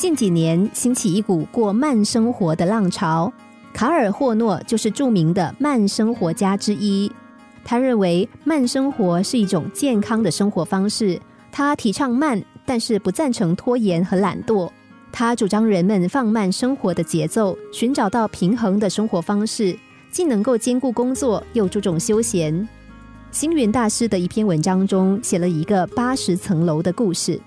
近几年兴起一股过慢生活的浪潮，卡尔霍诺就是著名的慢生活家之一。他认为慢生活是一种健康的生活方式。他提倡慢，但是不赞成拖延和懒惰。他主张人们放慢生活的节奏，寻找到平衡的生活方式，既能够兼顾工作，又注重休闲。星云大师的一篇文章中写了一个八十层楼的故事。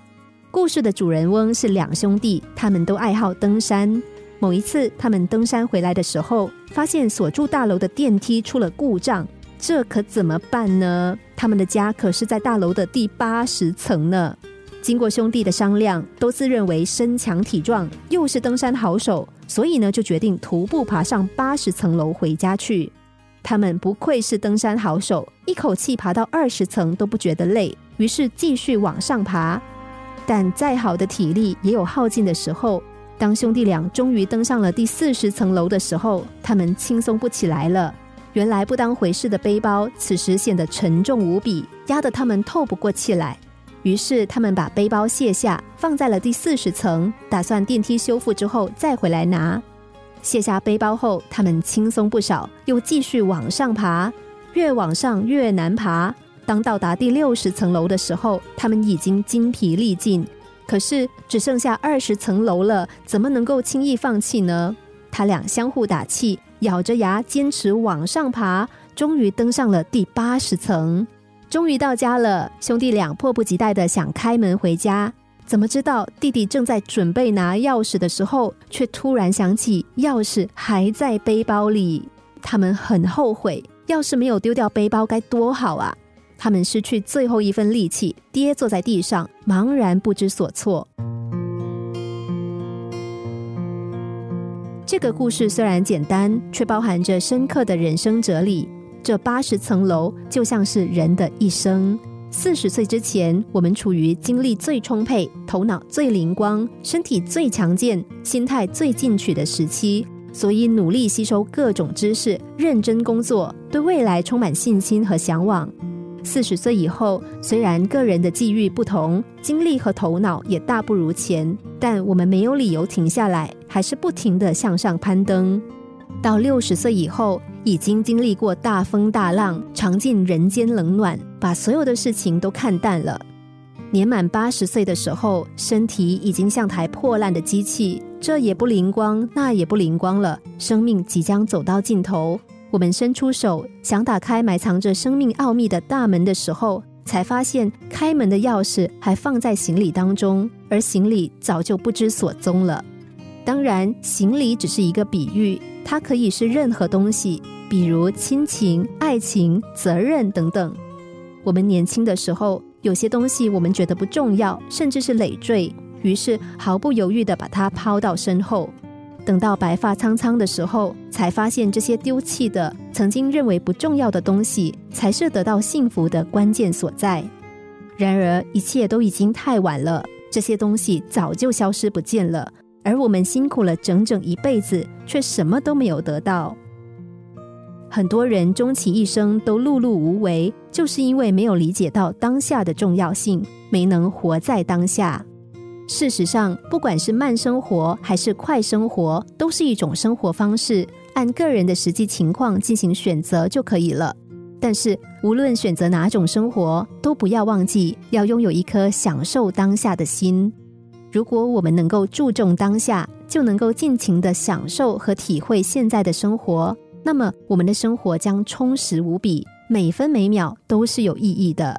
故事的主人翁是两兄弟，他们都爱好登山。某一次，他们登山回来的时候，发现所住大楼的电梯出了故障。这可怎么办呢？他们的家可是在大楼的第八十层呢。经过兄弟的商量，都自认为身强体壮，又是登山好手，所以呢，就决定徒步爬上八十层楼回家去。他们不愧是登山好手，一口气爬到二十层都不觉得累，于是继续往上爬。但再好的体力也有耗尽的时候。当兄弟俩终于登上了第四十层楼的时候，他们轻松不起来了。原来不当回事的背包，此时显得沉重无比，压得他们透不过气来。于是他们把背包卸下，放在了第四十层，打算电梯修复之后再回来拿。卸下背包后，他们轻松不少，又继续往上爬。越往上越难爬。当到达第六十层楼的时候，他们已经精疲力尽。可是只剩下二十层楼了，怎么能够轻易放弃呢？他俩相互打气。咬着牙坚持往上爬，终于登上了第八十层。终于到家了，兄弟俩迫不及待的想开门回家。怎么知道弟弟正在准备拿钥匙的时候，却突然想起钥匙还在背包里。他们很后悔，要是没有丢掉背包该多好啊！他们失去最后一份力气，跌坐在地上，茫然不知所措。这个故事虽然简单，却包含着深刻的人生哲理。这八十层楼就像是人的一生。四十岁之前，我们处于精力最充沛、头脑最灵光、身体最强健、心态最进取的时期，所以努力吸收各种知识，认真工作，对未来充满信心和向往。四十岁以后，虽然个人的际遇不同，精力和头脑也大不如前，但我们没有理由停下来，还是不停的向上攀登。到六十岁以后，已经经历过大风大浪，尝尽人间冷暖，把所有的事情都看淡了。年满八十岁的时候，身体已经像台破烂的机器，这也不灵光，那也不灵光了，生命即将走到尽头。我们伸出手想打开埋藏着生命奥秘的大门的时候，才发现开门的钥匙还放在行李当中，而行李早就不知所踪了。当然，行李只是一个比喻，它可以是任何东西，比如亲情、爱情、责任等等。我们年轻的时候，有些东西我们觉得不重要，甚至是累赘，于是毫不犹豫的把它抛到身后。等到白发苍苍的时候，才发现这些丢弃的、曾经认为不重要的东西，才是得到幸福的关键所在。然而，一切都已经太晚了，这些东西早就消失不见了，而我们辛苦了整整一辈子，却什么都没有得到。很多人终其一生都碌碌无为，就是因为没有理解到当下的重要性，没能活在当下。事实上，不管是慢生活还是快生活，都是一种生活方式，按个人的实际情况进行选择就可以了。但是，无论选择哪种生活，都不要忘记要拥有一颗享受当下的心。如果我们能够注重当下，就能够尽情的享受和体会现在的生活，那么我们的生活将充实无比，每分每秒都是有意义的。